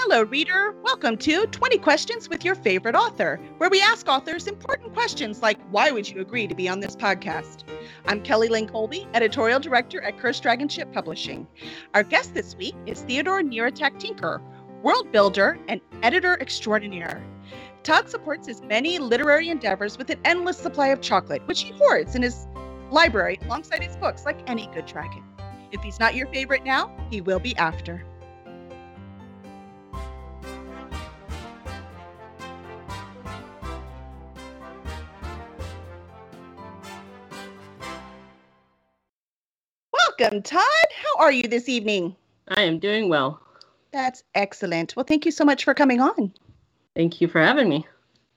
Hello, reader. Welcome to 20 Questions with Your Favorite Author, where we ask authors important questions like why would you agree to be on this podcast? I'm Kelly Lynn Colby, editorial director at Cursed Dragon Ship Publishing. Our guest this week is Theodore Niratak Tinker, world builder and editor extraordinaire. Todd supports his many literary endeavors with an endless supply of chocolate, which he hoards in his library alongside his books, like any good dragon. If he's not your favorite now, he will be after. Welcome, Todd. How are you this evening? I am doing well. That's excellent. Well, thank you so much for coming on. Thank you for having me.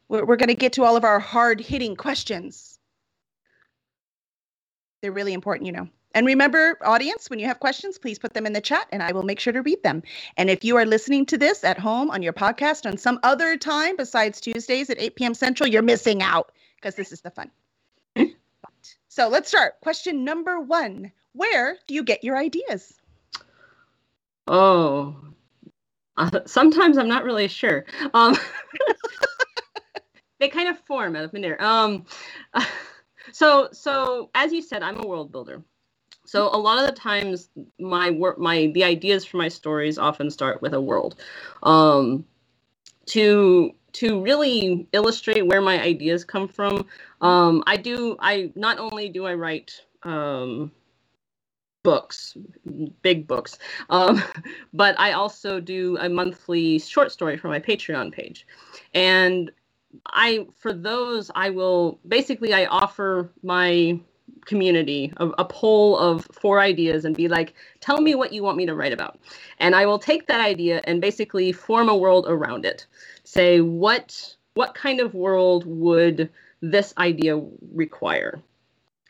We're, we're going to get to all of our hard hitting questions. They're really important, you know. And remember, audience, when you have questions, please put them in the chat and I will make sure to read them. And if you are listening to this at home on your podcast on some other time besides Tuesdays at 8 p.m. Central, you're missing out because this is the fun. so let's start. Question number one Where do you get your ideas? Oh, uh, sometimes I'm not really sure. Um, they kind of form out of thin air. Um, so, so as you said, I'm a world builder. So a lot of the times, my work, my the ideas for my stories often start with a world. Um, to to really illustrate where my ideas come from, um, I do. I not only do I write um, books, big books, um, but I also do a monthly short story for my Patreon page, and I for those I will basically I offer my community a, a, poll of four ideas and be like tell me what you want me to write about. And i will take that idea and basically form a world around it. Say what what kind of world would this idea require?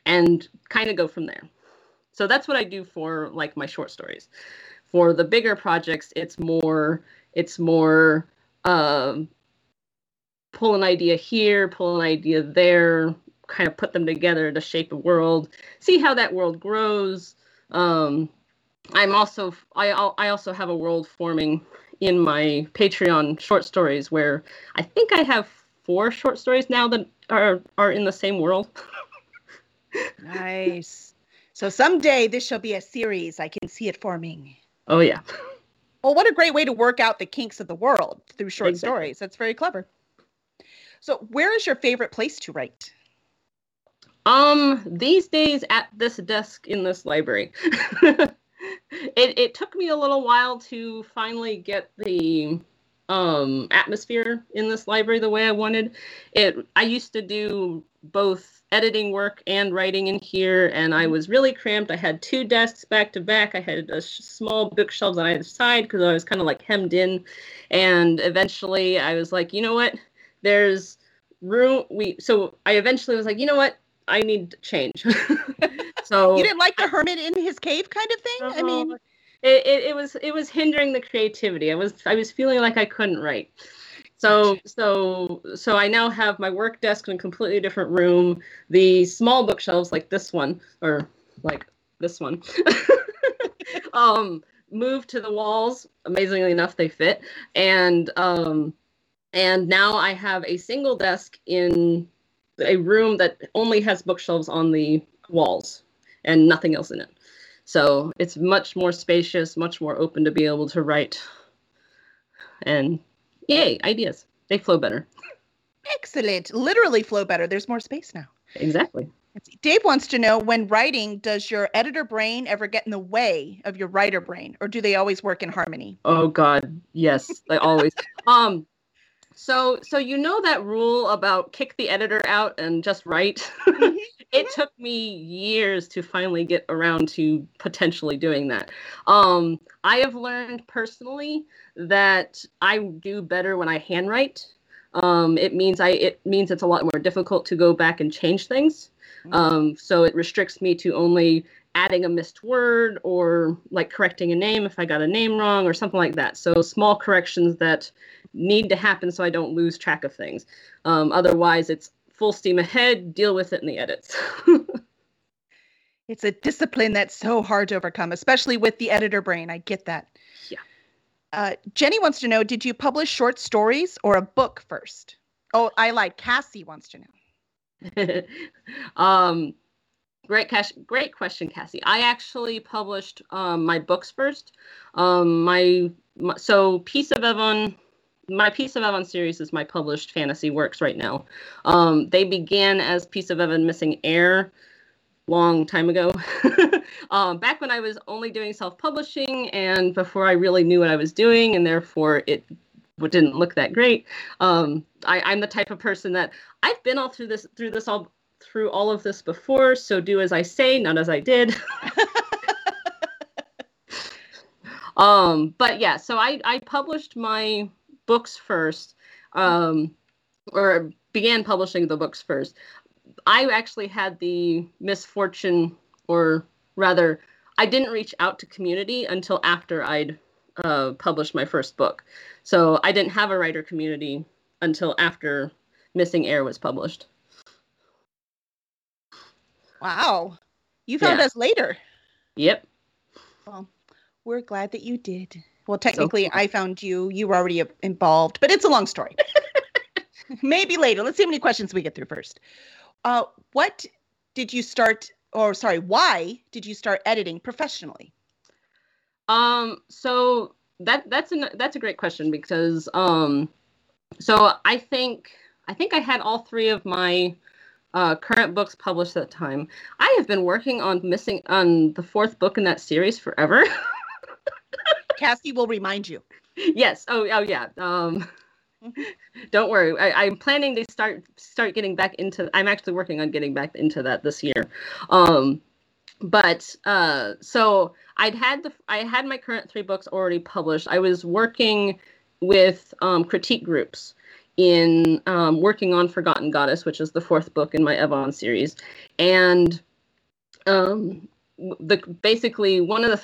And kind of go from there so that's what i do for like my short stories for the bigger projects it's more it's more um, pull an idea here pull an idea there kind of put them together to shape a world, see how that world grows. Um, I'm also I I also have a world forming in my Patreon short stories where I think I have four short stories now that are are in the same world. nice. So someday this shall be a series. I can see it forming. Oh yeah. Well, what a great way to work out the kinks of the world through short exactly. stories. That's very clever. So, where is your favorite place to write? Um, these days at this desk in this library. it it took me a little while to finally get the um atmosphere in this library the way I wanted. It I used to do both editing work and writing in here and I was really cramped. I had two desks back to back. I had a sh- small bookshelves on either side because I was kind of like hemmed in and eventually I was like, "You know what? There's room we so I eventually was like, "You know what? I need change. so you didn't like the hermit in his cave kind of thing. Uh, I mean, it, it, it, was it was hindering the creativity. I was I was feeling like I couldn't write. So so so I now have my work desk in a completely different room. The small bookshelves like this one or like this one. um moved to the walls. Amazingly enough, they fit. And um and now I have a single desk in a room that only has bookshelves on the walls and nothing else in it. So it's much more spacious, much more open to be able to write. And yay, ideas. They flow better. Excellent. Literally flow better. There's more space now. Exactly. Dave wants to know when writing, does your editor brain ever get in the way of your writer brain, or do they always work in harmony? Oh God, yes, they always. um, so, so you know that rule about kick the editor out and just write? Mm-hmm. it took me years to finally get around to potentially doing that. Um, I have learned personally that I do better when I handwrite. Um, it means I it means it's a lot more difficult to go back and change things. Mm-hmm. Um, so it restricts me to only adding a missed word or like correcting a name if I got a name wrong or something like that. So small corrections that need to happen so I don't lose track of things. Um, otherwise, it's full steam ahead, deal with it in the edits. it's a discipline that's so hard to overcome, especially with the editor brain. I get that. Yeah. Uh, Jenny wants to know Did you publish short stories or a book first? Oh, I lied. Cassie wants to know. um, great, Cash, great question, Cassie. I actually published um, my books first. Um, my, my so Piece of Evon my Piece of Evon series is my published fantasy works right now. Um, they began as Piece of Evon Missing Heir long time ago. um, back when I was only doing self-publishing and before I really knew what I was doing, and therefore it didn't look that great. Um, I, I'm the type of person that I've been all through this through this all through all of this before. So do as I say, not as I did. um, but yeah, so I I published my books first, um, or began publishing the books first. I actually had the misfortune, or rather, I didn't reach out to community until after I'd uh, published my first book. So I didn't have a writer community until after Missing Heir was published. Wow. You found yeah. us later. Yep. Well, we're glad that you did. Well, technically, so, I found you. You were already involved, but it's a long story. Maybe later. Let's see how many questions we get through first. Uh, what did you start, or sorry, why did you start editing professionally? Um, so that that's an that's a great question because um, so I think I think I had all three of my uh, current books published at the time. I have been working on missing on the fourth book in that series forever. Cassie will remind you. Yes. Oh, oh yeah. Um, don't worry. I, am planning to start start getting back into. I'm actually working on getting back into that this year. Um, but uh, so I'd had the I had my current three books already published. I was working with um, critique groups in um, working on Forgotten Goddess, which is the fourth book in my Evon series, and um, the basically one of the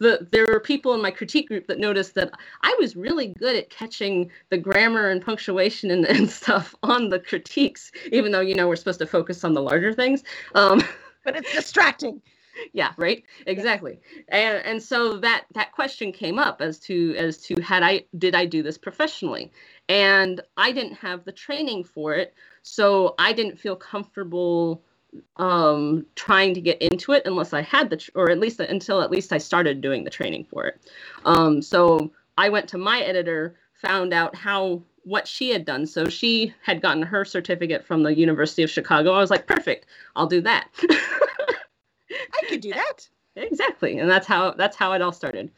the, there were people in my critique group that noticed that I was really good at catching the grammar and punctuation and, and stuff on the critiques, even though, you know, we're supposed to focus on the larger things. Um, but it's distracting. yeah right exactly and and so that that question came up as to as to had i did i do this professionally and i didn't have the training for it so i didn't feel comfortable um, trying to get into it unless I had the, tr- or at least until at least I started doing the training for it. Um, so I went to my editor, found out how what she had done. So she had gotten her certificate from the University of Chicago. I was like, perfect, I'll do that. I could do that. Exactly, and that's how that's how it all started.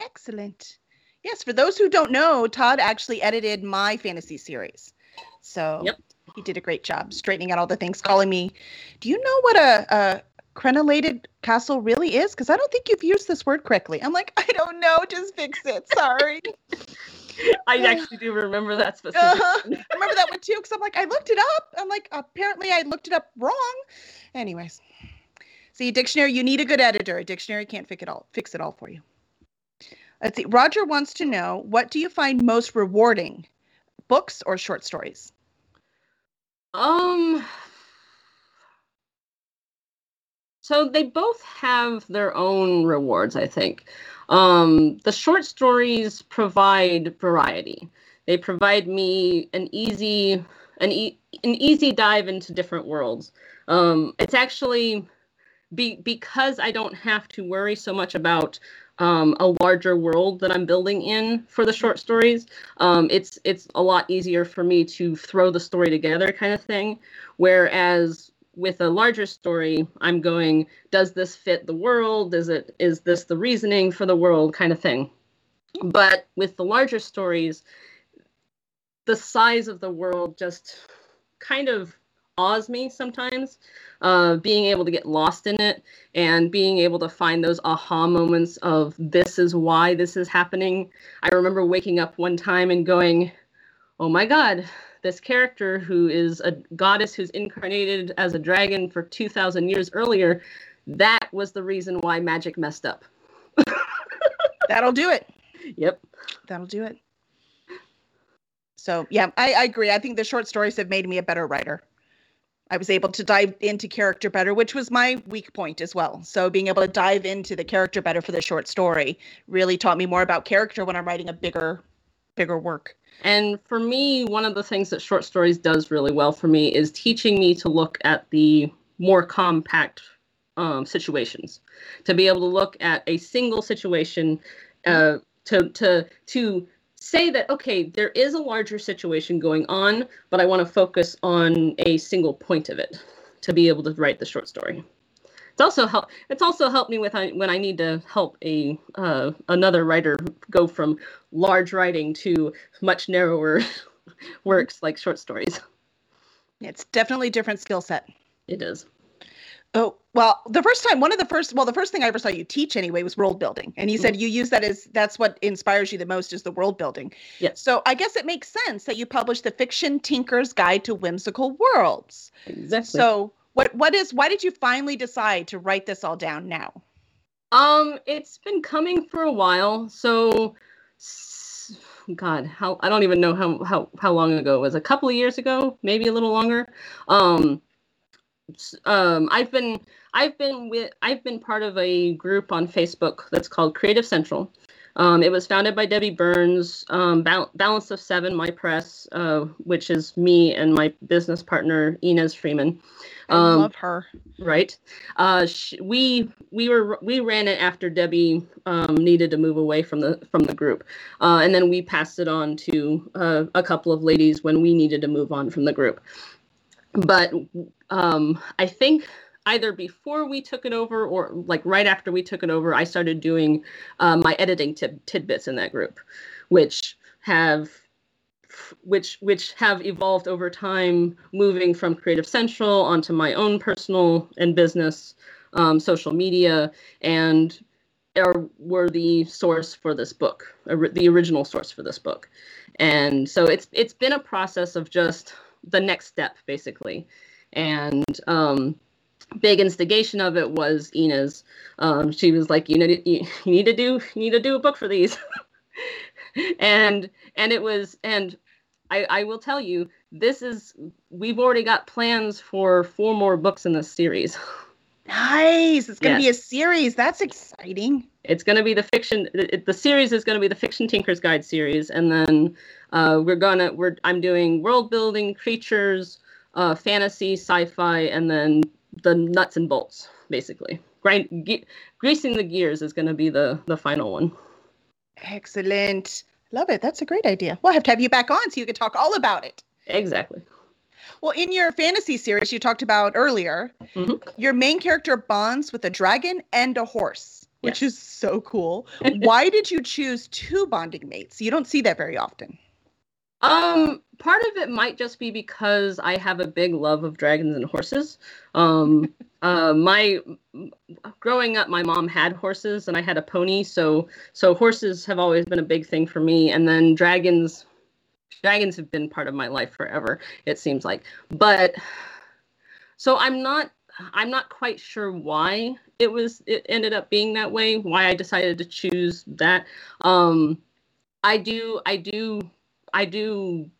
Excellent. Yes, for those who don't know, Todd actually edited my fantasy series. So yep he did a great job straightening out all the things, calling me. Do you know what a, a crenellated castle really is? Because I don't think you've used this word correctly. I'm like, I don't know. Just fix it. Sorry. I actually do remember that specifically. Uh-huh. I remember that one too because I'm like, I looked it up. I'm like, apparently I looked it up wrong. Anyways, see, dictionary. You need a good editor. A dictionary can't fix it all. Fix it all for you. Let's see. Roger wants to know what do you find most rewarding, books or short stories? Um so they both have their own rewards, I think. Um, the short stories provide variety. They provide me an easy an, e- an easy dive into different worlds. Um, it's actually be- because I don't have to worry so much about um, a larger world that I'm building in for the short stories. Um, it's it's a lot easier for me to throw the story together, kind of thing. Whereas with a larger story, I'm going, does this fit the world? Is it is this the reasoning for the world, kind of thing. But with the larger stories, the size of the world just kind of awes me sometimes. Uh, being able to get lost in it and being able to find those aha moments of this is why this is happening. I remember waking up one time and going, oh my God, this character who is a goddess who's incarnated as a dragon for 2,000 years earlier, that was the reason why magic messed up. That'll do it. Yep. That'll do it. So, yeah, I, I agree. I think the short stories have made me a better writer I was able to dive into character better, which was my weak point as well. So being able to dive into the character better for the short story really taught me more about character when I'm writing a bigger, bigger work. And for me, one of the things that short stories does really well for me is teaching me to look at the more compact um, situations, to be able to look at a single situation, uh, to to to say that okay there is a larger situation going on but i want to focus on a single point of it to be able to write the short story. It's also help it's also helped me with when i need to help a uh, another writer go from large writing to much narrower works like short stories. It's definitely different skill set. It is Oh, well, the first time, one of the first, well, the first thing I ever saw you teach anyway was world building. And you said mm-hmm. you use that as that's what inspires you the most is the world building. Yes. So I guess it makes sense that you published the Fiction Tinker's Guide to Whimsical Worlds. Exactly. So what what is why did you finally decide to write this all down now? Um, it's been coming for a while. So God, how I don't even know how how how long ago it was. A couple of years ago, maybe a little longer. Um um, I've been I've been with I've been part of a group on Facebook that's called Creative Central. Um, it was founded by Debbie Burns, um, Balance of Seven, my press, uh, which is me and my business partner Inez Freeman. Um, I love her. Right. Uh, we we were we ran it after Debbie um, needed to move away from the from the group, uh, and then we passed it on to uh, a couple of ladies when we needed to move on from the group but um, I think either before we took it over or like right after we took it over, I started doing uh, my editing tidbits in that group, which have which which have evolved over time, moving from Creative Central onto my own personal and business um, social media, and are were the source for this book, the original source for this book, and so it's it's been a process of just the next step basically and um, big instigation of it was Ina's. Um, she was like, you need you, need to do you need to do a book for these, and and it was and I I will tell you this is we've already got plans for four more books in this series. Nice. It's going to yes. be a series. That's exciting. It's going to be the fiction. The, the series is going to be the Fiction Tinker's Guide series, and then uh, we're gonna we're I'm doing world building, creatures, uh, fantasy, sci-fi, and then the nuts and bolts, basically. Grind, ge- greasing the gears is going to be the the final one. Excellent. Love it. That's a great idea. We'll have to have you back on so you can talk all about it. Exactly. Well, in your fantasy series you talked about earlier, mm-hmm. your main character bonds with a dragon and a horse, which yes. is so cool. Why did you choose two bonding mates? You don't see that very often. Um, part of it might just be because I have a big love of dragons and horses. Um, uh, my growing up, my mom had horses and I had a pony, so so horses have always been a big thing for me. And then dragons, dragons have been part of my life forever. It seems like, but so I'm not I'm not quite sure why it was it ended up being that way. Why I decided to choose that. Um, I do I do I do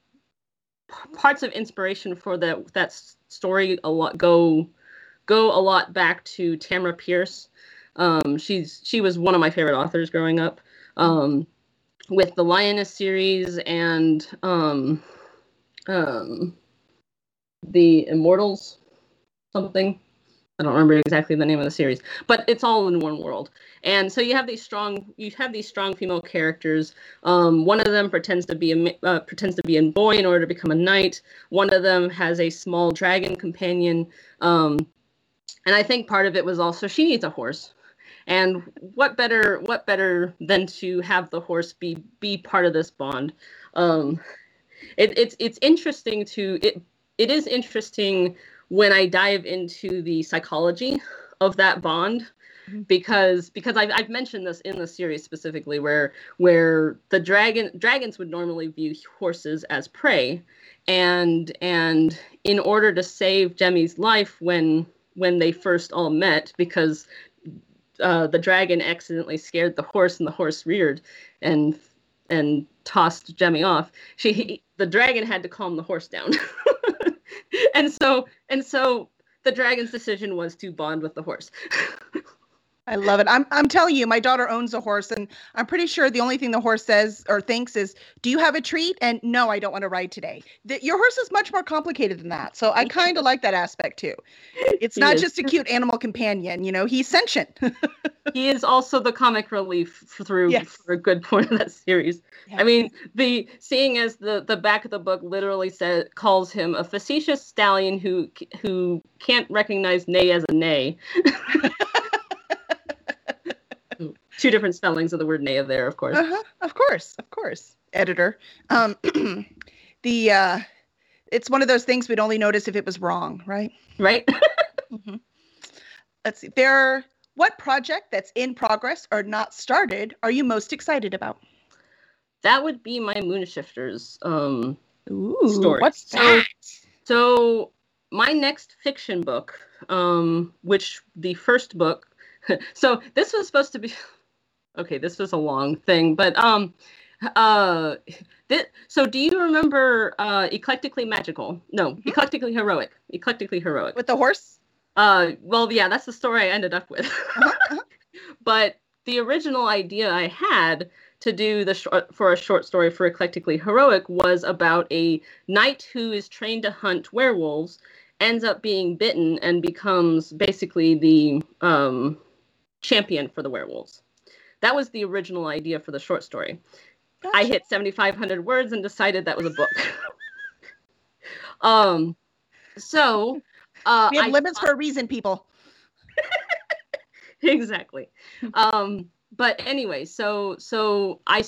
parts of inspiration for that that story a lot go go a lot back to Tamora Pierce. Um, she's she was one of my favorite authors growing up. Um, with the Lioness series and um, um, the Immortals, something. I don't remember exactly the name of the series, but it's all in one world. And so you have these strong, you have these strong female characters. Um, one of them pretends to be a uh, pretends to be a boy in order to become a knight. One of them has a small dragon companion. Um, and I think part of it was also she needs a horse. And what better, what better than to have the horse be be part of this bond? Um, it, it's it's interesting to it. It is interesting when I dive into the psychology of that bond mm-hmm. because because I've, I've mentioned this in the series specifically where where the dragon dragons would normally view horses as prey and and in order to save Jemmy's life when when they first all met because uh, the dragon accidentally scared the horse and the horse reared and and tossed Jemmy off she the dragon had to calm the horse down and so and so the dragon's decision was to bond with the horse. I love it. I'm I'm telling you, my daughter owns a horse, and I'm pretty sure the only thing the horse says or thinks is, "Do you have a treat?" And no, I don't want to ride today. The, your horse is much more complicated than that, so I kind of like that aspect too. It's He not is. just a cute animal companion. You know, he's sentient. he is also the comic relief through Yes. for a good point of that series. Yeah. I mean, the seeing as the the back of the book literally says calls him a facetious stallion who who can't recognize nay as a nay. Two different spellings of the word nay there, of course. Uh-huh. Of course, of course. Editor. Um, the uh, it's one of those things we'd only notice if it was wrong, right? Right? Mhm. Let's see. There. What project that's in progress or not started are you most excited about? that would be my Moonshifters um Ooh, Stories. what's So- that? So my next fiction book, um, which the first book, so this was supposed to be, okay, this was a long thing, but um, uh, so do you remember uh, eclectically magical? No, Mhm. eclectically heroic. Eclectically heroic. With the horse? Uh, well, yeah, that's the story I ended up with. Uh-huh, uh-huh. but the original idea I had to do the short for a short story for eclectically heroic was about a knight who is trained to hunt werewolves ends up being bitten and becomes basically the um, champion for the werewolves that was the original idea for the short story. I hit 7500 words and decided that was a book. Um so uh We have I limits for a reason, people. exactly. Um but anyway so so I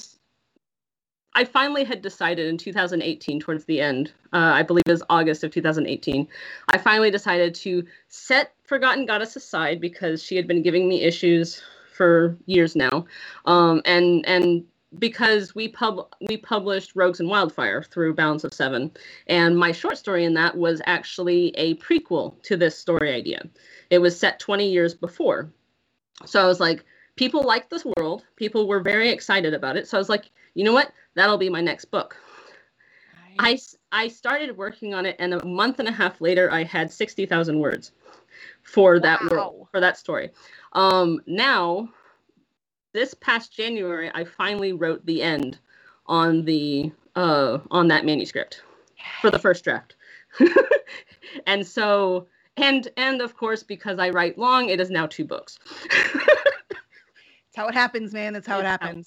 I finally had decided in 2018 towards the end uh, i believe it was august of 2018 i finally decided to set forgotten goddess aside because she had been giving me issues for years now um and and because we pub we published rogues and wildfire through balance of seven and my short story in that was actually a prequel to this story idea it was set 20 years before so I was like, people like this world. People were very excited about it. So I was like, you know what? That'll be my next book. I I started working on it, and a month and a half later, I had 60,000 words for that world, for that story. Um, now, this past January, I finally wrote the end on the uh, on that manuscript for the first draft. and so and and of course because I write long, it is now two books. That's how it happens, man. That's how it That's happens.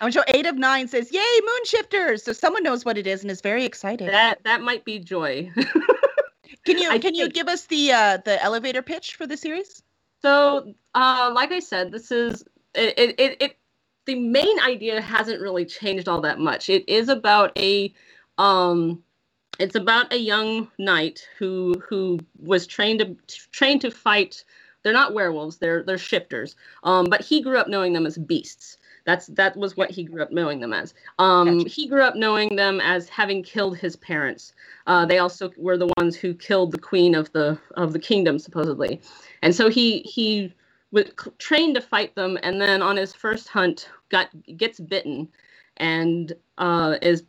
I'm show eight of nine says, Yay, moon shifters!" So someone knows what it is and is very excited. That that might be joy. Can you I can you give us the uh the elevator pitch for the series? so, uh, like I said, this is it, it, it, it. The main idea hasn't really changed all that much. It is about a, um, it's about a young knight who who was trained to trained to fight. They're not werewolves. They're they're shifters. Um, but he grew up knowing them as beasts. That's that was what he grew up knowing them as. Um, Gotcha. he grew up knowing them as having killed his parents. Uh, they also were the ones who killed the queen of the of the kingdom supposedly, and so he he was trained to fight them. And then on his first hunt, got gets bitten, and uh, is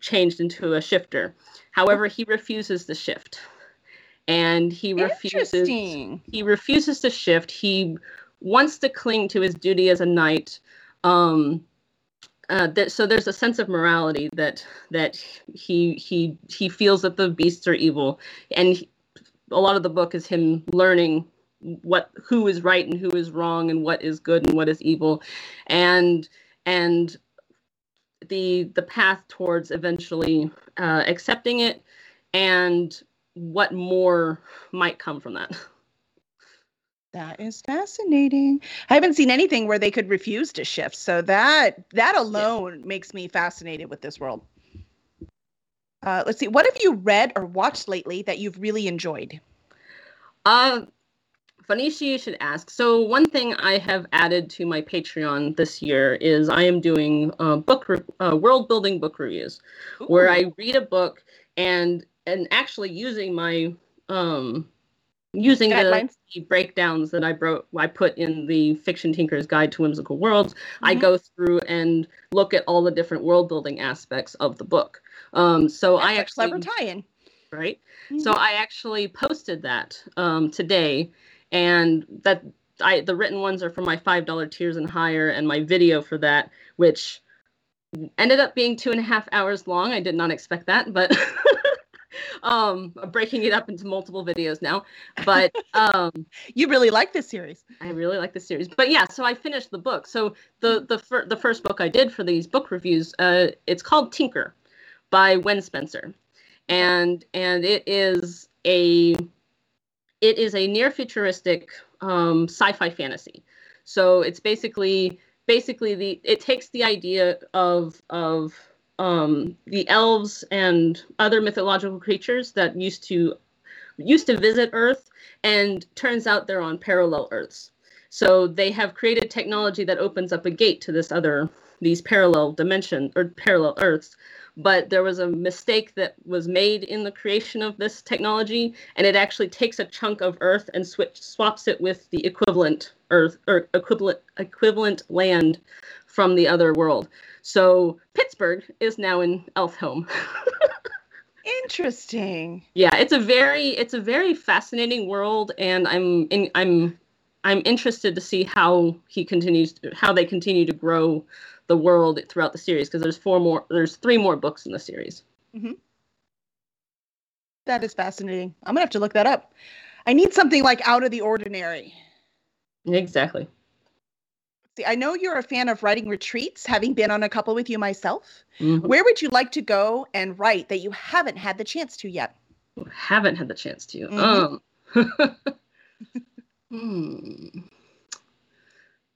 changed into a shifter. However, he refuses to shift, and he refuses he refuses to shift. He wants to cling to his duty as a knight. Um, uh, that, so there's a sense of morality that that he he he feels that the beasts are evil, and he- a lot of the book is him learning what who is right and who is wrong, and what is good and what is evil, and and the the path towards eventually uh, accepting it, and what more might come from that. That is fascinating. I haven't seen anything where they could refuse to shift, so that that alone makes me fascinated with this world. Uh, let's see. What have you read or watched lately that you've really enjoyed? Uh, Phoenicia, you should ask. So one thing I have added to my Patreon this year is I am doing uh, book re- uh, world building book reviews, where I read a book and and actually using my um using the, Guidelines. the breakdowns that I wrote I put in the Fiction Tinker's Guide to Whimsical Worlds. I Mhm. go through and look at all the different world building aspects of the book. Um, so I That's a actually clever tie-in. right? Mm-hmm. So I actually posted that um, today, and that I the written ones are for my five dollar tiers and higher, and my video for that, which ended up being two and a half hours long. I did not expect that, but um breaking it up into multiple videos now but um you really like this series. I really like this series but yeah so i finished the book. So the the, fir- the first book i did for these book reviews uh it's called tinker by wen spencer. And and it is a it is a near futuristic um sci-fi fantasy. So it's basically basically the it takes the idea of of um, the elves and other mythological creatures that used to used to visit Earth, and turns out they're on parallel Earths. So they have created technology that opens up a gate to this other these parallel dimension or parallel Earths. But there was a mistake that was made in the creation of this technology, and it actually takes a chunk of Earth and switch, swaps it with the equivalent Earth or equivalent equivalent land from the other world. So Pittsburgh is now in Elfhome. Interesting. Yeah, it's a very it's a very fascinating world, and I'm in, I'm I'm interested to see how he continues how they continue to grow the world throughout the series because there's four more there's three more books in the series. Mm-hmm. That is fascinating. I'm gonna have to look that up. I need something like out of the ordinary. Exactly. See, I know you're a fan of writing retreats, having been on a couple with you myself. Mm-hmm. Where would you like to go and write that you haven't had the chance to yet? Haven't had the chance to. Mm-hmm. Um, hmm.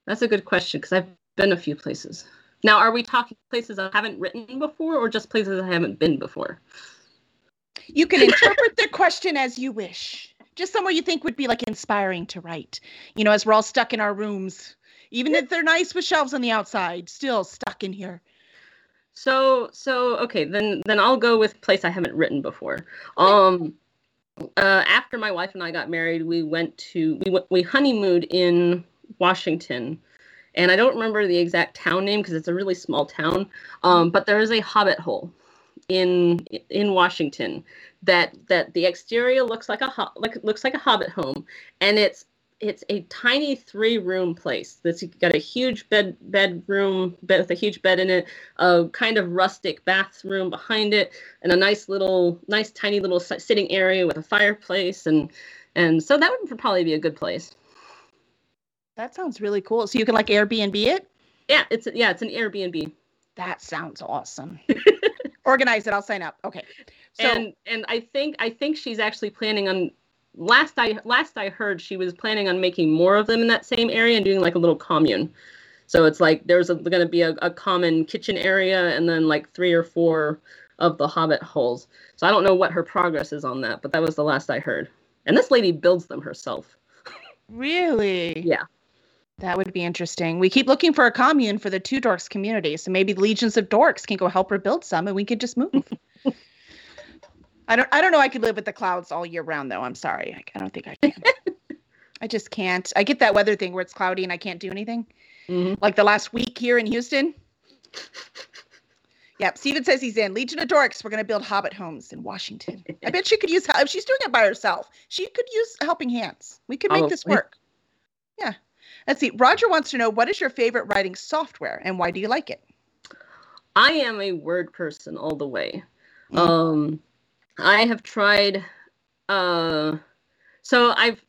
That's a good question because I've been a few places. Now, are we talking places I haven't written before or just places I haven't been before? You can interpret the question as you wish. Just somewhere you think would be like inspiring to write. You know, as we're all stuck in our rooms even if they're nice with shelves on the outside, still stuck in here. So so okay, then then I'll go with place I haven't written before. Um uh, after my wife and I got married, we went to we went we honeymooned in Washington, and I don't remember the exact town name because it's a really small town. Um, but there is a hobbit hole in in Washington that that the exterior looks like a ho- like looks like a hobbit home, and it's it's a tiny three room place that's got a huge bed bedroom bed with a huge bed in it a kind of rustic bathroom behind it and a nice little nice tiny little sitting area with a fireplace and and so that would probably be a good place that sounds really cool so you can like airbnb it yeah it's yeah it's an airbnb that sounds awesome organize it i'll sign up okay so, and and i think i think she's actually planning on last I last I heard, she was planning on making more of them in that same area and doing like a little commune. So it's like there's going to be a, a common kitchen area and then like three or four of the hobbit holes. So I don't know what her progress is on that, but that was the last I heard. And this lady builds them herself. Really? Yeah. That would be interesting. We keep looking for a commune for the two dorks community. So maybe the legions of dorks can go help her build some and we could just move. I don't I don't know I could live with the clouds all year round though. I'm sorry. I, I don't think I can. I just can't. I get that weather thing where it's cloudy and I can't do anything. Mm-hmm. Like the last week here in Houston. Yep, Steven says he's in. Legion of Dorks, we're going to build hobbit homes in Washington. I bet she could use if she's doing it by herself. She could use helping hands. We could make oh, this work. Yeah. Let's see. Roger wants to know what is your favorite writing software and why do you like it? I am a word person all the way. Mm-hmm. Um I have tried uh so I've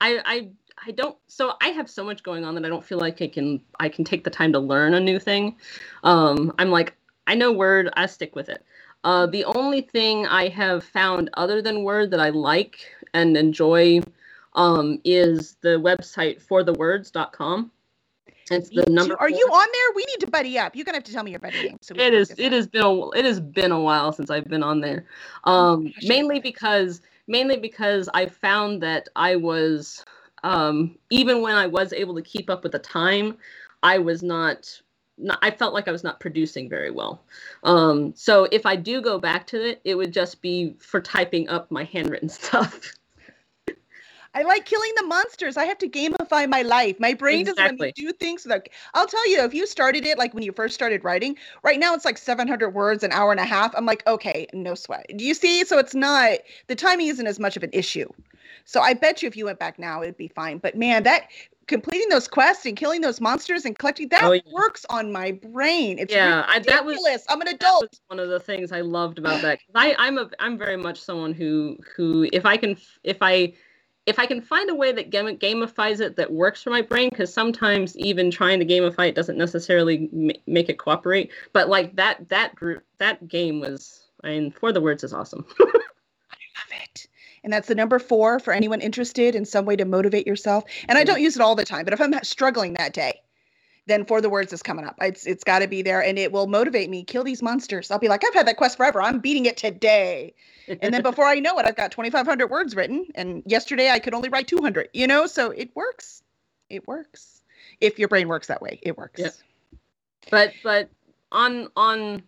I I I don't so I have so much going on that I don't feel like I can I can take the time to learn a new thing. Um I'm like I know word, I stick with it. Uh the only thing I have found other than word that I like and enjoy um is the website 4thewords.com. It's the number. Are four. you on there? We need to buddy up. You're gonna have to tell me your buddy name. So it is. It has been a. It has been a while since I've been on there. Um, oh, mainly because mainly because I found that I was um, even when I was able to keep up with the time, I was not. not I felt like I was not producing very well. Um, so if I do go back to it, it would just be for typing up my handwritten stuff. I like killing the monsters. I have to gamify my life. My brain doesn't let me do things. Like I'll tell you, if you started it like when you first started writing, right now it's like 700 words, an hour and a half. I'm like, okay, no sweat. Do you see? So it's not the timing isn't as much of an issue. So I bet you if you went back now, it'd be fine. But man, that completing those quests and killing those monsters and collecting that Oh, yeah. works on my brain. It's Yeah, I- that was- I'm an adult. one of the things I loved about that. I, I'm a, I'm very much someone who, who, if I can, if I, if I can find a way that game, gamifies it that works for my brain, because sometimes even trying to gamify it doesn't necessarily ma- make it cooperate. But like that, that group, that game was, I mean, for the words is awesome. I love it. And that's the number four for anyone interested in some way to motivate yourself. And I don't use it all the time, but if I'm struggling that day, then for the words is coming up. It's it's got to be there, and it will motivate me. Kill these monsters. I'll be like, I've had that quest forever. I'm beating it today. And then before I know it, I've got 2,500 words written. And yesterday I could only write 200. You know, so it works. It works. If your brain works that way, it works. Yep. but but on on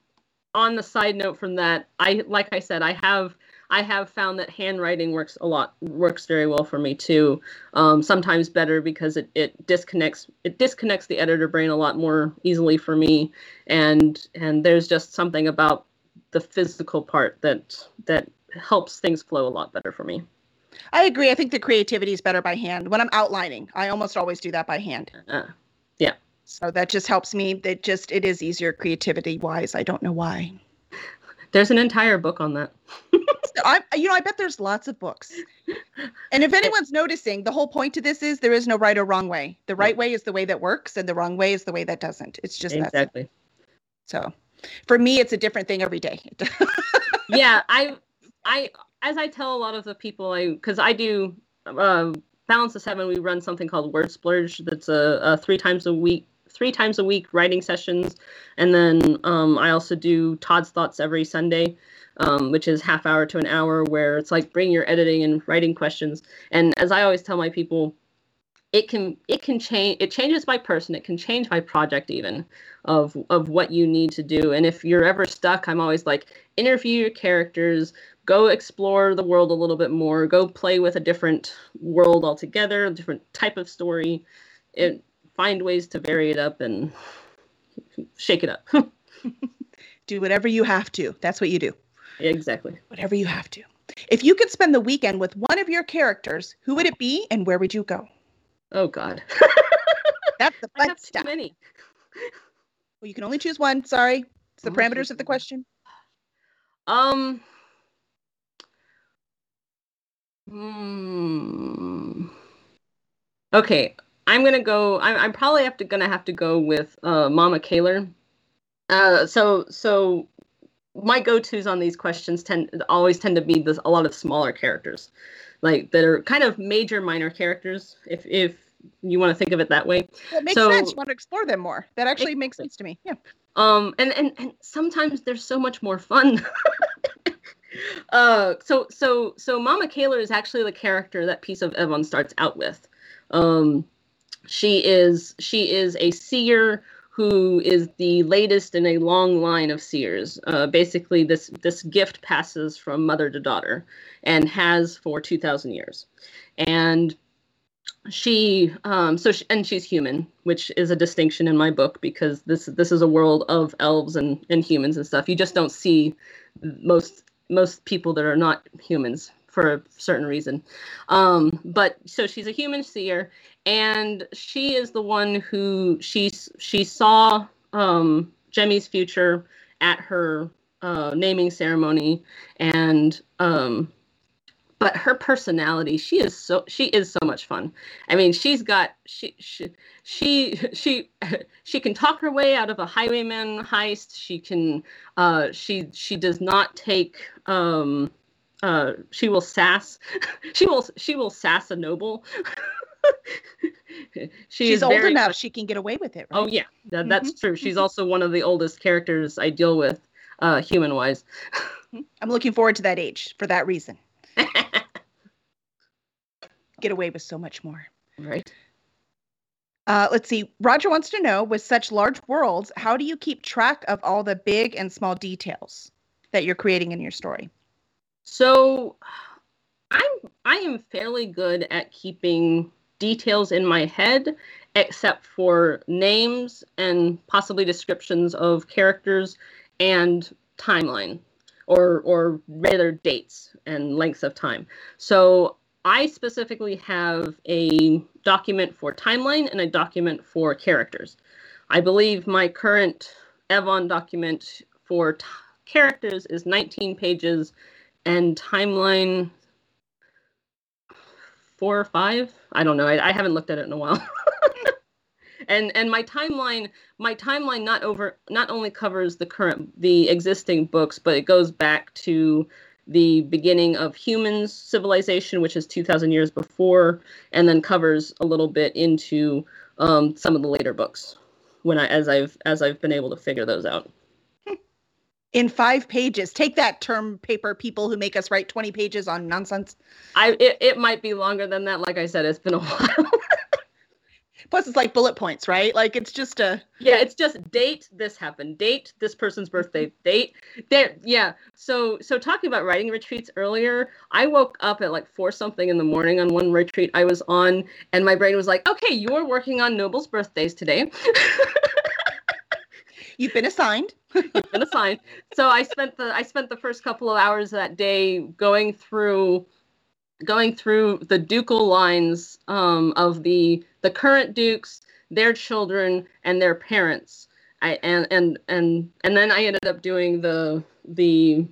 on the side note from that i like i said i have i have found that handwriting works a lot works very well for me too um, sometimes better because it, it disconnects it disconnects the editor brain a lot more easily for me and and there's just something about the physical part that that helps things flow a lot better for me I agree. I think the creativity is better by hand. When I'm outlining, I almost always do that by hand. uh, yeah. So that just helps me. That just it is easier creativity wise. I don't know why. there's an entire book on that I you know I bet there's lots of books. And if anyone's noticing, the whole point to this is there is no right or wrong way. The right way is the way that works, and the wrong way is the way that doesn't. It's just that. exactly So for me, it's a different thing every day. yeah i i as i tell a lot of the people i because i do uh, balance of seven we run something called word splurge that's a, a three times a week three times a week writing sessions and then um, i also do todd's thoughts every sunday um, which is half hour to an hour where it's like bring your editing and writing questions and as i always tell my people it can it can change it changes by person it can change by project even of of what you need to do and if you're ever stuck i'm always like interview your characters go explore the world a little bit more go play with a different world altogether a different type of story and find ways to vary it up and shake it up do whatever you have to. That's what you do. Exactly Whatever you have to. If you could spend the weekend with one of your characters, who would it be and where would you go? oh god That's the fun have too stuff. many Well, you can only choose one. Sorry. It's the parameters of the question. Um. Hmm. Okay, I'm gonna go. I'm, I'm probably have to gonna have to go with uh, Mama Kaler. Uh, so so my go-tos on these questions tend always tend to be this, a lot of smaller characters, like that are kind of major minor characters. If if you want to think of it that way. Well, it makes So- sense. You want to explore them more. That actually makes sense to me. Yeah. um and and, and sometimes they're so much more fun uh so so so mama Kaler is actually the character that piece of evon starts out with um she is she is a seer who is the latest in a long line of seers. Uh basically this this gift passes from mother to daughter and has for 2000 years. And she um so she, and she's human which is a distinction in my book because this this is a world of elves and and humans and stuff. You just don't see most most people that are not humans for a certain reason. Um but so she's a human seer and she is the one who she she saw um Jemmy's future at her uh naming ceremony and um but her personality she is so she is so much fun. I mean she's got she she she she, she can talk her way out of a highwayman heist. She can uh she she does not take um uh she will sass she will she will sass a noble she She's old very enough. She can get away with it. Right? Oh yeah, that, that's Mhm, true. She's also one of the oldest characters I deal with, uh, human wise. I'm looking forward to that age for that reason. Get away with so much more. right. Uh, let's see. Roger wants to know with such large worlds, how do you keep track of all the big and small details that you're creating in your story? So, I'm I am fairly good at keeping details in my head, except for names and possibly descriptions of characters and timeline, or or rather dates and lengths of time. So I specifically have a document for timeline and a document for characters. I believe my current Evon document for t- characters is 19 pages and timeline four or five. I don't know. I, I haven't looked at it in a while. and and my timeline my timeline not over not only covers the current the existing books, but it goes back to the beginning of humans civilization, which is 2,000 years before, and then covers a little bit into um, some of the later books when I as I've as I've been able to figure those out. In five pages, take that term paper people who make us write 20 pages on nonsense. I it, it might be longer than that. Like I said, it's been a while. Plus, it's like bullet points, right? Like it's just a yeah, it's just date this happened, date this person's birthday, date there. Yeah. So so talking about writing retreats earlier, I woke up at like four something in the morning on one retreat I was on, and my brain was like, okay, you're working on Noble's birthdays today. You've been assigned. Been assigned. So I spent the I spent the first couple of hours that day going through going through the ducal lines um, of the the current dukes, their children, and their parents. I, and and and and then I ended up doing the the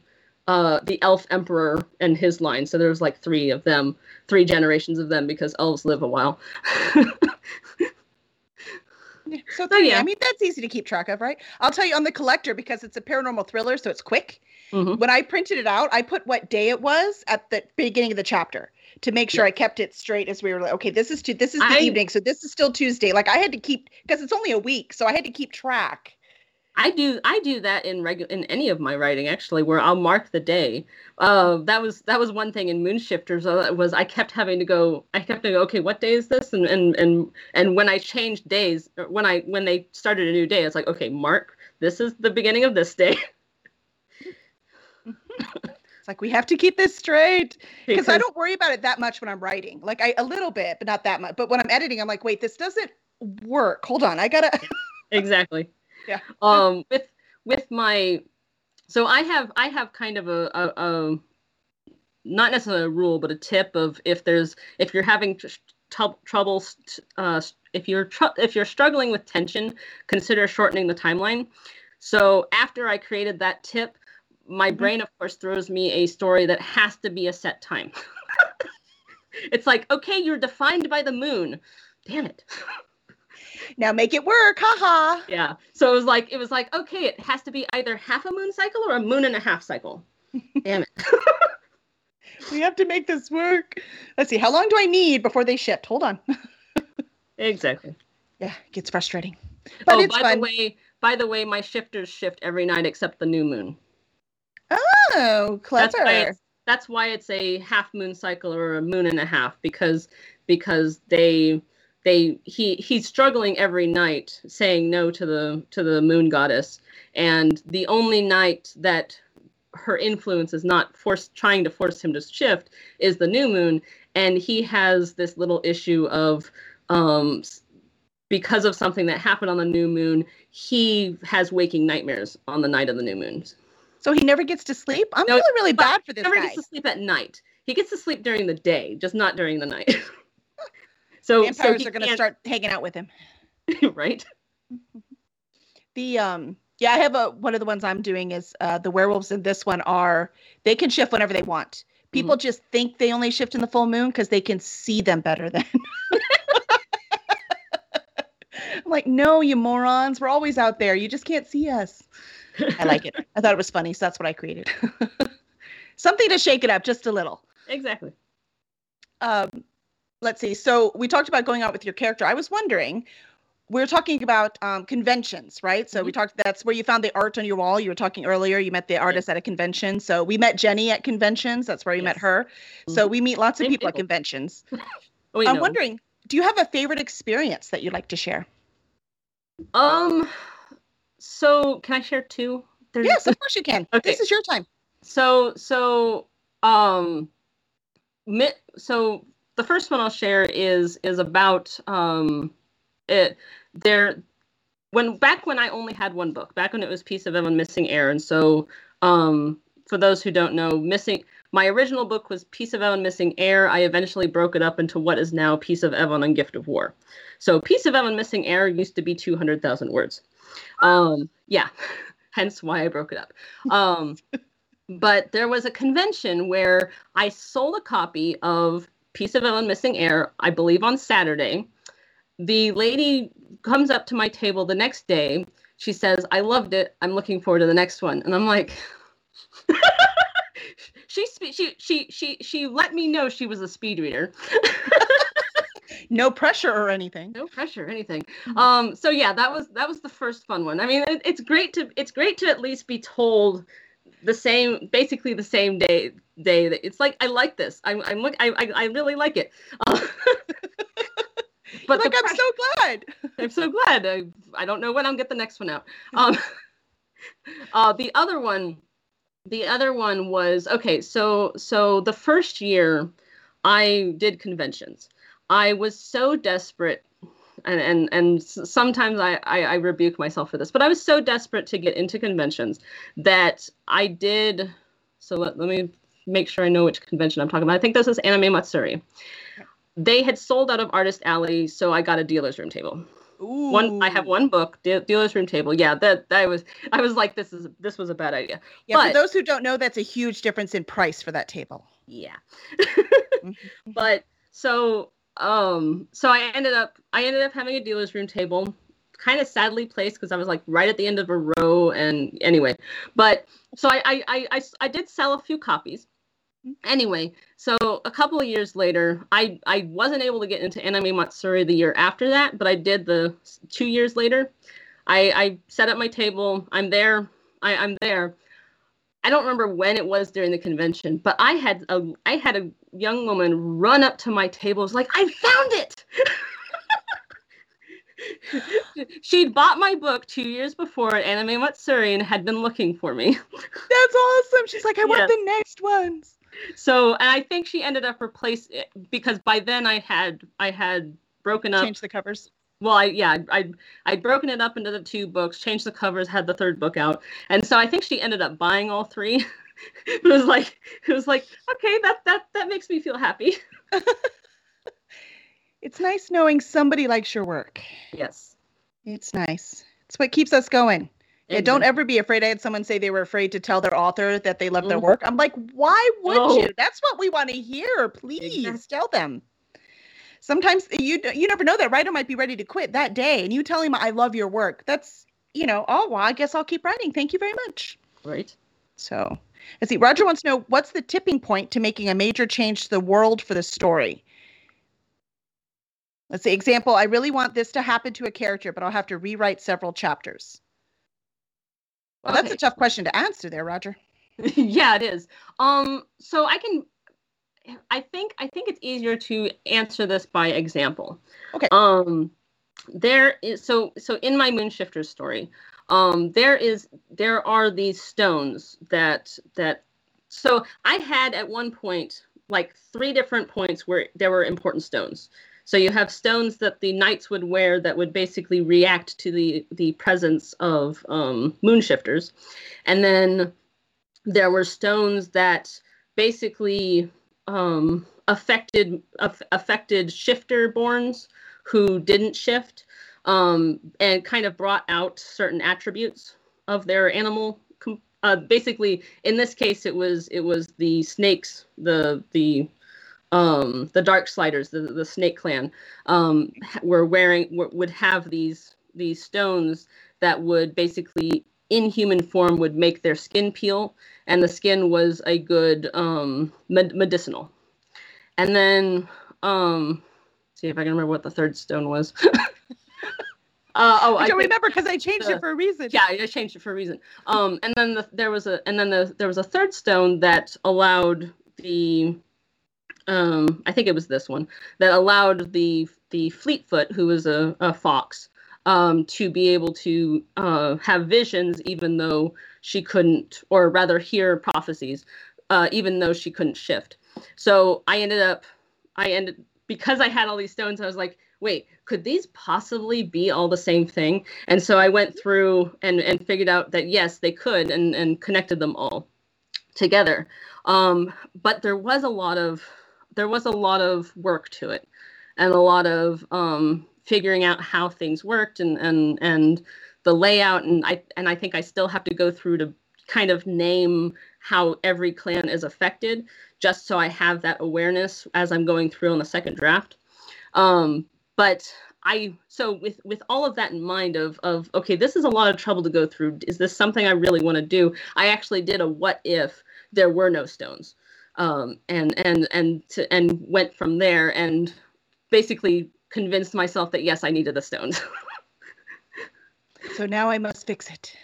uh, the elf emperor and his line. So there's like three of them, three generations of them because elves live a while. So, so yeah, I mean that's easy to keep track of, right? I'll tell you on the collector because it's a paranormal thriller, so it's quick. Mm-hmm. When I printed it out, I put what day it was at the beginning of the chapter to make sure yeah. I kept it straight as we were like, okay, this is to, this is the I, evening, so this is still Tuesday. Like I had to keep because it's only a week, so I had to keep track. I do I do that in regular in any of my writing actually, where I'll mark the day. Uh, that was that was one thing in Moonshifters uh, was I kept having to go. I kept to go. Okay, what day is this? And and and and when I changed days, when I when they started a new day, it's like okay, mark. This is the beginning of this day. it's like we have to keep this straight because I don't worry about it that much when I'm writing. Like I a little bit, but not that much. But when I'm editing, I'm like, wait, this doesn't work. Hold on, I gotta. exactly yeah. Um, with with my, so I have I have kind of a, a, a not necessarily a rule, but a tip of if there's if you're having trouble, uh, if you're tr- if you're struggling with tension, consider shortening the timeline. So after I created that tip, my mm-hmm. brain of course throws me a story that has to be a set time. it's like, okay, you're defined by the moon. Damn it. now make it work haha. Yeah so it was like it was like okay it has to be either half a moon cycle or a moon and a half cycle. Damn it. We have to make this work. Let's see how long do i need before they shift? Hold on. Exactly. Yeah it gets frustrating. But oh, by fun. the way by the way my shifters shift every night except the new moon. Oh clever. that's that's why it's a half moon cycle or a moon and a half because because they they he he's struggling every night saying no to the to the moon goddess. And the only night that her influence is not force trying to force him to shift is the new moon. And he has this little issue of um because of something that happened on the new moon he has waking nightmares on the night of the new moon. So he never gets to sleep? I'm no, really really bad for this he never guy. gets to sleep at night. He gets to sleep during the day just not during the night So vampires so are going to start hanging out with him. right. The um yeah, I have a one of the ones I'm doing is uh the werewolves in this one are they can shift whenever they want. People mm-hmm. just think they only shift in the full moon because they can see them better than. I'm like, no, you morons. We're always out there. You just can't see us. I like it. I thought it was funny, so that's what I created. Something to shake it up just a little. Exactly. Um, let's see. So we talked about going out with your character. I was wondering, we are talking about um, conventions, right? So mm-hmm. we talked. That's where you found the art on your wall. You were talking earlier. You met the artist at a convention. So we met Jenny at conventions. That's where you yes. met her. Mm-hmm. So we meet lots of people, people, at conventions. oh, I'm know. wondering, do you have a favorite experience that you'd like to share? Um. So can I share two? There's... Yes, of course you can. Okay. This is your time. So so um so the first one I'll share is is about um, it. There, when back when I only had one book, back when it was Peace of Evon Missing Heir, and so um, for those who don't know, missing my original book was Peace of Evon Missing Heir. I eventually broke it up into what is now Piece of Evan and Gift of War. So Peace of Evon Missing Heir used to be two hundred thousand words. Um, yeah, hence why I broke it up. Um, but there was a convention where I sold a copy of Peace of Evon Missing Heir, I believe on Saturday. The lady comes up to my table the next day. She says, I loved it. I'm looking forward to the next one. And I'm like, she, she, she, she, she let me know she was a speed reader. no pressure or anything. No pressure or anything. Mm-hmm. Um, so yeah, that was, that was the first fun one. I mean, it, it's great to, it's great to at least be told the same basically the same day day that it's like i like this. I'm i'm look i i, I really like it. Uh, but like i'm so glad. I'm so glad. I, I don't know when i'll get the next one out. Um uh the other one the other one was okay so so the first year i did conventions. I was so desperate and and and sometimes I, I, I rebuke myself for this, but I was so desperate to get into conventions that I did. So let, let me make sure I know which convention I'm talking about. I think this is Anime Matsuri. They had sold out of Artist Alley, so I got a dealer's room table. Ooh. One, I have one book, de- dealer's room table. Yeah, that that was. I was like, this is this was a bad idea. Yeah, but, for those who don't know, that's a huge difference in price for that table. Yeah, mm-hmm. but so um so i ended up i ended up having a dealer's room table kind of sadly placed because i was like right at the end of a row and anyway. But so I, I i i, I did sell a few copies. Anyway so a couple of years later i i wasn't able to get into anime matsuri the year after that but i did the two years later. I i set up my table. I'm there. I, i'm there I don't remember when it was during the convention, but I had a I had a young woman run up to my table, was like, "I found it." She'd bought my book two years before at Anime Matsuri and had been looking for me. That's awesome. She's like, I want the next ones. So, and I think she ended up replacing eh, because by then I had I had broken up. Changed the covers well i yeah i i'd broken it up into the two books changed the covers had the third book out and so i think she ended up buying all three it was like it was like okay that that that makes me feel happy it's nice knowing somebody likes your work yes it's nice it's what keeps us going yeah, don't ever be afraid. I had someone say they were afraid to tell their author that they love their mm. work. I'm like, why would you? That's what we want to hear. Please exactly. tell them sometimes you you never know that writer might be ready to quit that day and you tell him i love your work. That's you know oh well i guess i'll keep writing thank you very much. Right. So let's see roger wants to know what's the tipping point to making a major change to the world for the story? Let's see example i really want this to happen to a character but i'll have to rewrite several chapters. Well okay. that's a tough question to answer there roger. Yeah it is. Um so i can I think I think it's easier to answer this by example. Okay. Um, there is so so in my Moonshifter story, um, there is there are these stones that that so I had at one point like three different points where there were important stones. So you have stones that the knights would wear that would basically react to the the presence of um, moonshifters, and then there were stones that basically um, affected affected shifter borns who didn't shift um, and kind of brought out certain attributes of their animal uh, basically in this case it was it was the snakes the the um, the dark sliders the, the snake clan um, were wearing were, would have these these stones that would basically in human form would make their skin peel and the skin was a good um, med- medicinal. And then, um, see if I can remember what the third stone was. Uh, oh, I don't remember because I changed the, it for a reason. Yeah, I changed it for a reason. Um, and then the, there was a, and then the, there was a third stone that allowed the, um, I think it was this one that allowed the the Fleetfoot, who was a, a fox, um, to be able to uh, have visions, even though she couldn't, or rather hear prophecies, uh, even though she couldn't shift. So I ended up, I ended because I had all these stones. I was like, wait, could these possibly be all the same thing? And so I went through and and figured out that yes, they could, and and connected them all together. Um, but there was a lot of there was a lot of work to it, and a lot of um, figuring out how things worked and and and the layout. And I and I think I still have to go through to kind of name how every clan is affected, just so I have that awareness as I'm going through on the second draft. Um, but I so with with all of that in mind of of okay, this is a lot of trouble to go through. Is this something I really want to do? I actually did a what if there were no stones, um, and and and to, and went from there and basically convinced myself that yes, I needed the stones. so now I must fix it.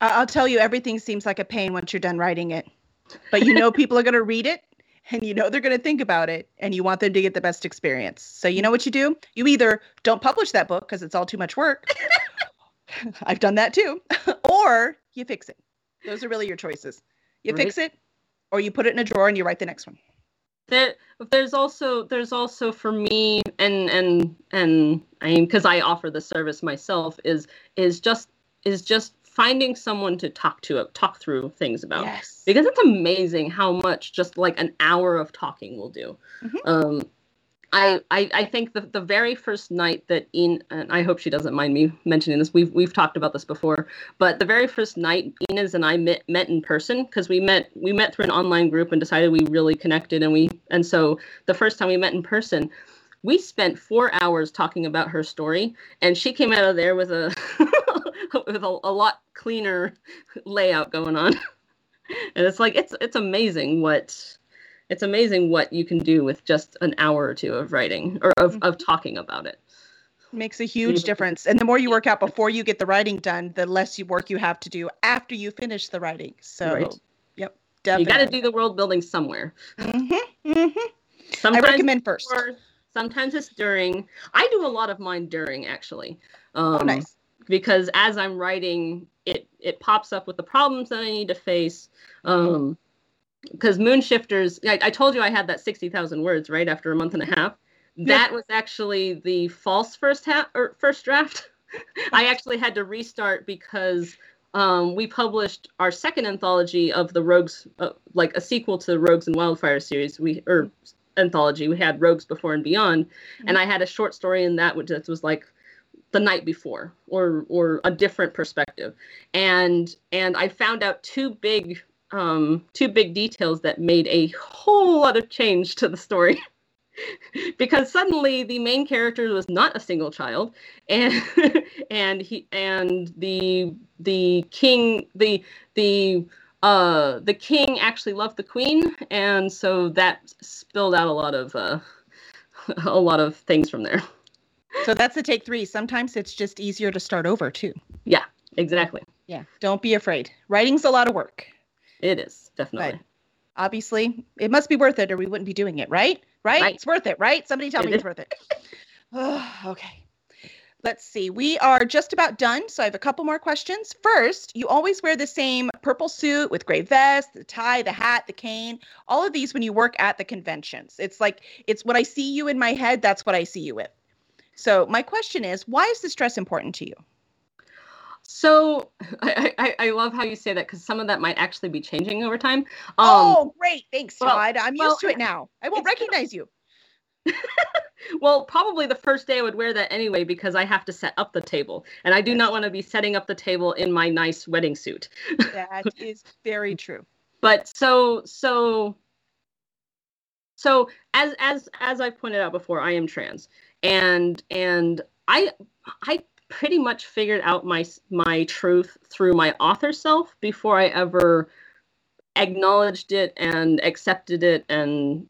I'll tell you, everything seems like a pain once you're done writing it, but you know people are going to read it and you know they're going to think about it and you want them to get the best experience. So you know what you do? You either don't publish that book because it's all too much work. I've done that too. or you fix it. Those are really your choices. You right. fix it or you put it in a drawer and you write the next one. There, there's also there's also for me and and and I mean because I offer the service myself is is just is just finding someone to talk to talk through things about yes. because it's amazing how much just like an hour of talking will do mm-hmm. um I, I, I think the, the very first night that in and I hope she doesn't mind me mentioning this we've we've talked about this before but the very first night Inez and I met met in person because we met we met through an online group and decided we really connected and we and so the first time we met in person we spent four hours talking about her story and she came out of there with a with a, a lot cleaner layout going on. And it's like it's it's amazing what it's amazing what you can do with just an hour or two of writing or of, mm-hmm. of talking about it. Makes a huge difference. And the more you work out before you get the writing done the less you work you have to do after you finish the writing. So right. yep definitely. you got to do the world building somewhere. Mm-hmm, mm-hmm. Sometimes i recommend first. before, sometimes it's during. I do a lot of mine during actually. Oh, um, oh, nice. because as i'm writing it it pops up with the problems that i need to face. Um because Moonshifters, I, I, told you I had that 60,000 words right after a month and a half. That yeah. was actually the false first half or first draft. I actually had to restart because um, we published our second anthology of the Rogues, uh, like a sequel to the Rogues and Wildfire series. We or anthology. We had Rogues Before and Beyond, mm-hmm. and I had a short story in that which was like the night before or or a different perspective and and i found out two big um, two big details that made a whole lot of change to the story. because suddenly the main character was not a single child and and he and the the king the the uh the king actually loved the queen and so that spilled out a lot of uh a lot of things from there. So that's the take three. Sometimes it's just easier to start over too. Yeah exactly. Yeah don't be afraid. Writing's a lot of work it is definitely. But obviously, it must be worth it, or we wouldn't be doing it, right? Right? right. It's worth it, right? Somebody tell it me is. it's worth it. oh, okay. Let's see. We are just about done, so I have a couple more questions. First, you always wear the same purple suit with gray vest, the tie, the hat, the cane, all of these when you work at the conventions. It's like it's what I see you in my head, that's what I see you with. So, my question is, why is this dress important to you? So I, I, I, love how you say that because some of that might actually be changing over time. Um, oh, great. Thanks, well, Todd. I'm well, used to it now. I won't recognize you. well, probably the first day I would wear that anyway because I have to set up the table. And I do not want to be setting up the table in my nice wedding suit. that is very true. But so so so as as as I pointed out before, I am trans. And and I I pretty much figured out my my truth through my author self before I ever acknowledged it and accepted it and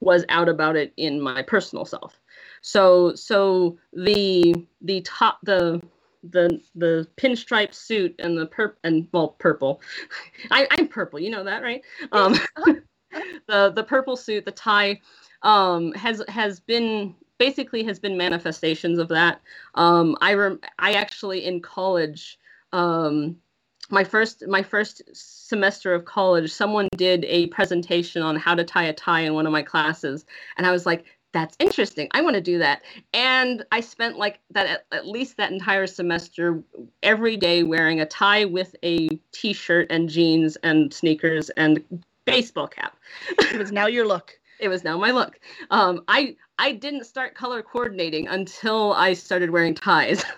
was out about it in my personal self. So so the the top the the the pinstripe suit and the purp and well purple. I, I'm purple, you know that, right? Um, the the purple suit, the tie, um, has has been basically has been manifestations of that. Um, I rem- I actually in college, um, my first my first semester of college someone did a presentation on how to tie a tie in one of my classes and i was like that's interesting. I want to do that. And i spent like that at, at, least that entire semester every day wearing a tie with a t-shirt and jeans and sneakers and baseball cap. It was now your look it was now my look um, i i didn't start color coordinating until i started wearing ties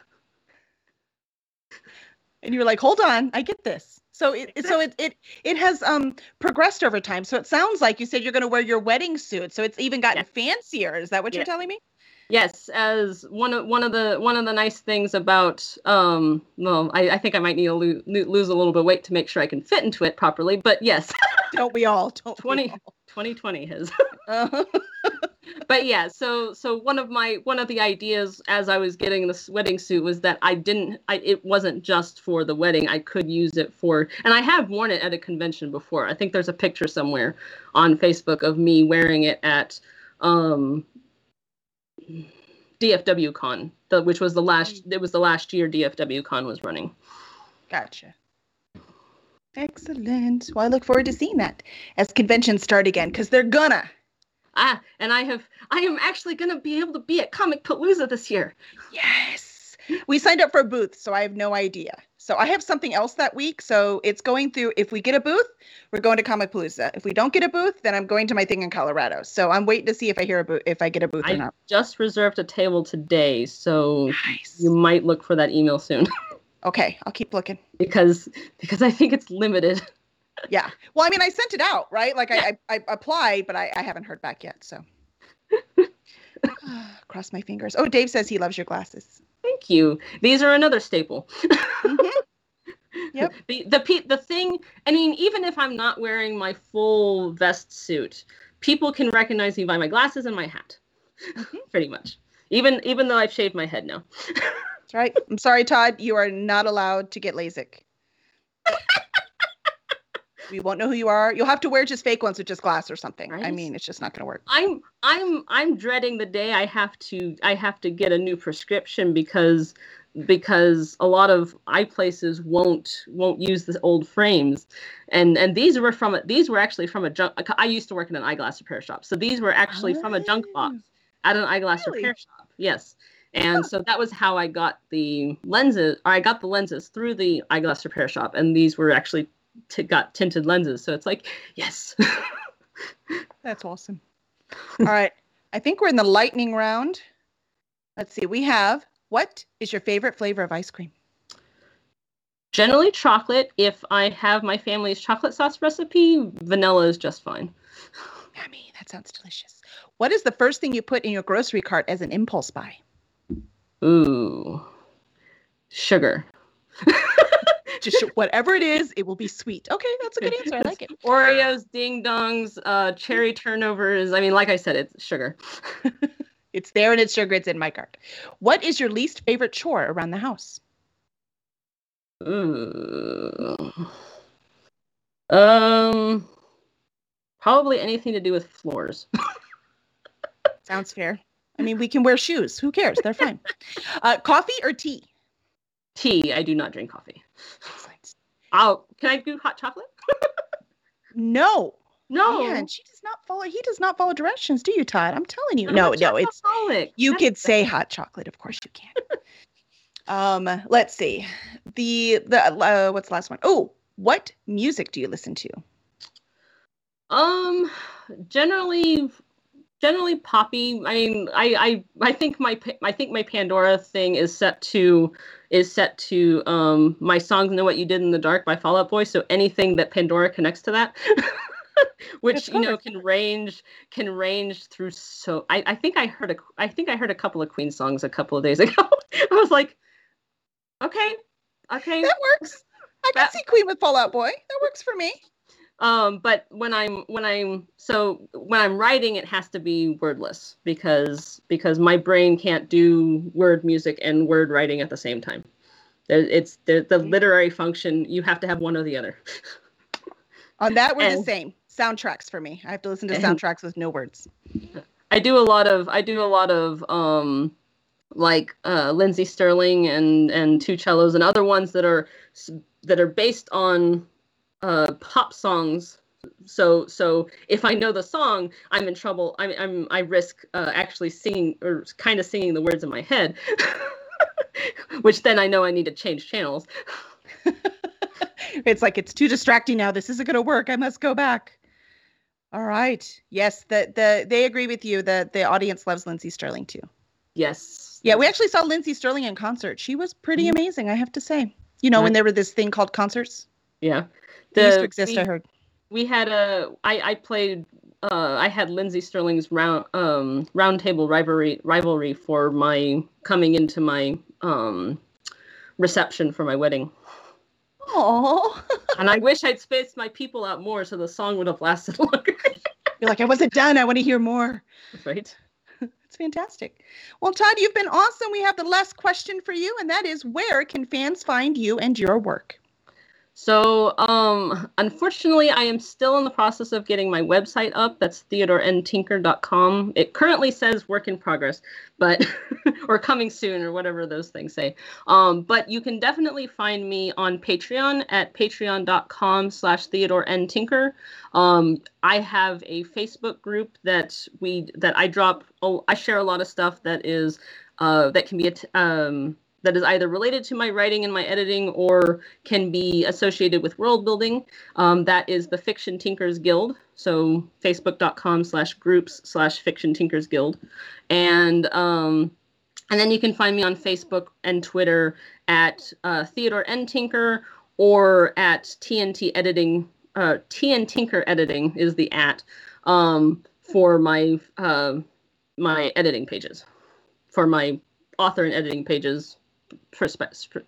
and you were like, "Hold on, I get this." So it exactly. so it it it has um progressed over time. So it sounds like you said you're going to wear your wedding suit. So it's even gotten fancier. Is that what you're telling me? Yes, as one of one of the one of the nice things about um well, I, I think I might need to lo- lose a little bit of weight to make sure I can fit into it properly. But yes, don't we all? Don't 20, we all. 2020 has. uh-huh. but yeah, so so one of my one of the ideas as I was getting this wedding suit was that I didn't I it wasn't just for the wedding. I could use it for and I have worn it at a convention before. I think there's a picture somewhere on Facebook of me wearing it at um DFW Con, the, which was the last mm. it was the last year DFW Con was running. Gotcha. Excellent. Well, I look forward to seeing that as conventions start again because they're gonna. Ah, and I have I am actually gonna be able to be at Comic Palooza this year. Yes. We signed up for a booth, so I have no idea. So I have something else that week. So it's going through if we get a booth, we're going to Comic Palooza. If we don't get a booth, then I'm going to my thing in Colorado. So I'm waiting to see if I hear a booth if I get a booth I or not. Just reserved a table today, so nice. you might look for that email soon. okay, I'll keep looking. Because because I think it's limited yeah. Well, I mean, I sent it out, right? Like I, I, I applied, but I, I haven't heard back yet. So cross my fingers. Oh, Dave says he loves your glasses. Thank you. These are another staple. mm-hmm. Yep. The the the thing. I mean, even if I'm not wearing my full vest suit, people can recognize me by my glasses and my hat. Mm-hmm. Pretty much. Even even though I've shaved my head now. That's right. I'm sorry, Todd. You are not allowed to get LASIK. We won't know who you are. You'll have to wear just fake ones with just glass or something. Right? I mean, it's just not going to work. I'm I'm I'm dreading the day I have to I have to get a new prescription because because a lot of eye places won't won't use the old frames and and these were from these were actually from a junk i used to work in an eyeglass repair shop so these were actually oh. from a junk oh. box oh. at an eyeglass really? repair shop yes and so that was how i got the lenses i got the lenses through the eyeglass repair shop and these were actually t- got tinted lenses. So it's like, yes. That's awesome. All right. I think we're in the lightning round. Let's see. We have what is your favorite flavor of ice cream? Generally chocolate. If I have my family's chocolate sauce recipe, vanilla is just fine. Yummy. That sounds delicious. What is the first thing you put in your grocery cart as an impulse buy? Ooh, sugar. just whatever it is, it will be sweet. Okay, that's a good answer. I like it. Oreos, ding dongs, uh, cherry turnovers. I mean, like I said, it's sugar. it's there and it's sugar. It's in my cart. What is your least favorite chore around the house? Ooh. Um, probably anything to do with floors. Sounds fair. I mean, we can wear shoes. Who cares? They're fine. Uh, coffee or tea? Tea. I do not drink coffee. Oh, can I do hot chocolate? no. No. Man, she does not follow. He does not follow directions, do you, Todd? I'm telling you. No, no, it's you That's could say hot chocolate. Of course you can. um, let's see. The the uh, what's the last one? Oh, what music do you listen to? Um, generally generally poppy. I mean, I I I think my I think my Pandora thing is set to is set to um my songs know what you did in the dark by Fall Out Boy. So anything that Pandora connects to that. which you know can range can range through so I, I think I heard a I think I heard a couple of Queen songs a couple of days ago. I was like, okay, okay, that works. I can that, see Queen with Fall Out Boy. That works for me. Um, but when I'm when I'm so when I'm writing, it has to be wordless because because my brain can't do word music and word writing at the same time. It's the the literary function. You have to have one or the other. On that, we're and, the same. Soundtracks for me. I have to listen to soundtracks with no words. I do a lot of I do a lot of um like uh, Lindsey Stirling and and two cellos and other ones that are that are based on uh, pop songs. So so if I know the song, I'm in trouble. I'm, I'm I risk uh, actually singing or kind of singing the words in my head, which then I know I need to change channels. it's like it's too distracting now. This isn't going to work. I must go back. All right. Yes, the the they agree with you. that the audience loves Lindsey Stirling too. Yes. Yeah, we actually saw Lindsey Stirling in concert. She was pretty mm-hmm. amazing, I have to say. You know, when there were this thing called concerts. Yeah. The, used to exist, we, I heard. We had a I I played uh, I had Lindsey Sterling's round um roundtable rivalry rivalry for my coming into my um reception for my wedding. Oh. and I wish I'd spaced my people out more so the song would have lasted longer. You're like, I wasn't done. I want to hear more. Right. It's fantastic. Well, Todd, you've been awesome. We have the last question for you, and that is where can fans find you and your work? So, um, unfortunately, I am still in the process of getting my website up. That's theodorenntinker.com. It currently says work in progress, but or coming soon or whatever those things say. Um, but you can definitely find me on Patreon at patreon.com slash theodorenntinker. Um, I have a Facebook group that we that I drop. Oh, I share a lot of stuff that is uh, that can be um that is either related to my writing and my editing or can be associated with world building. Um, that is the Fiction Tinkers Guild. So facebook.com slash groups slash Fiction Tinkers Guild. And um, and then you can find me on Facebook and Twitter at uh, Theodore N. Tinker or at TNT Editing. Uh, TN Tinker Editing is the at um, for my uh, my editing pages, for my author and editing pages perspective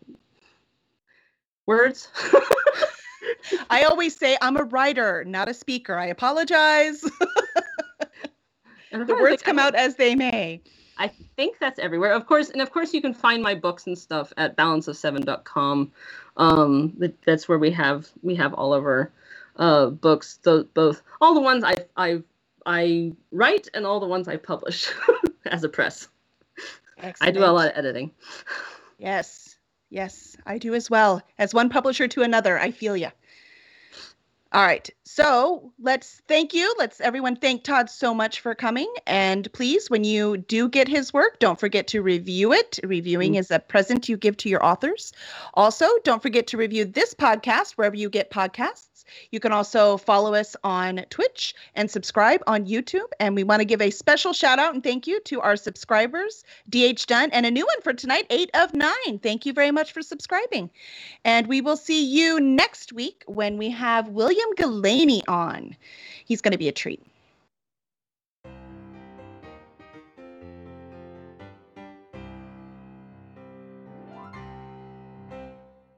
words? I always say i'm a writer not a speaker. I apologize. The words come out as they may. I think that's everywhere. Of course and of course you can find my books and stuff at balanceof7.com um that's where we have we have all of our uh books both all the ones i i i write and all the ones i publish as a press. Excellent. i do a lot of editing Yes. Yes, I do as well. As one publisher to another, I feel you. All right. So let's thank you. Let's everyone thank Todd so much for coming. And please, when you do get his work, don't forget to review it. Reviewing mm-hmm. is a present you give to your authors. Also, don't forget to review this podcast wherever you get podcasts. You can also follow us on Twitch and subscribe on YouTube. And we want to give a special shout out and thank you to our subscribers, DH Dunn, and a new one for tonight, eight of nine. Thank you very much for subscribing. And we will see you next week when we have William Galaney on. He's going to be a treat.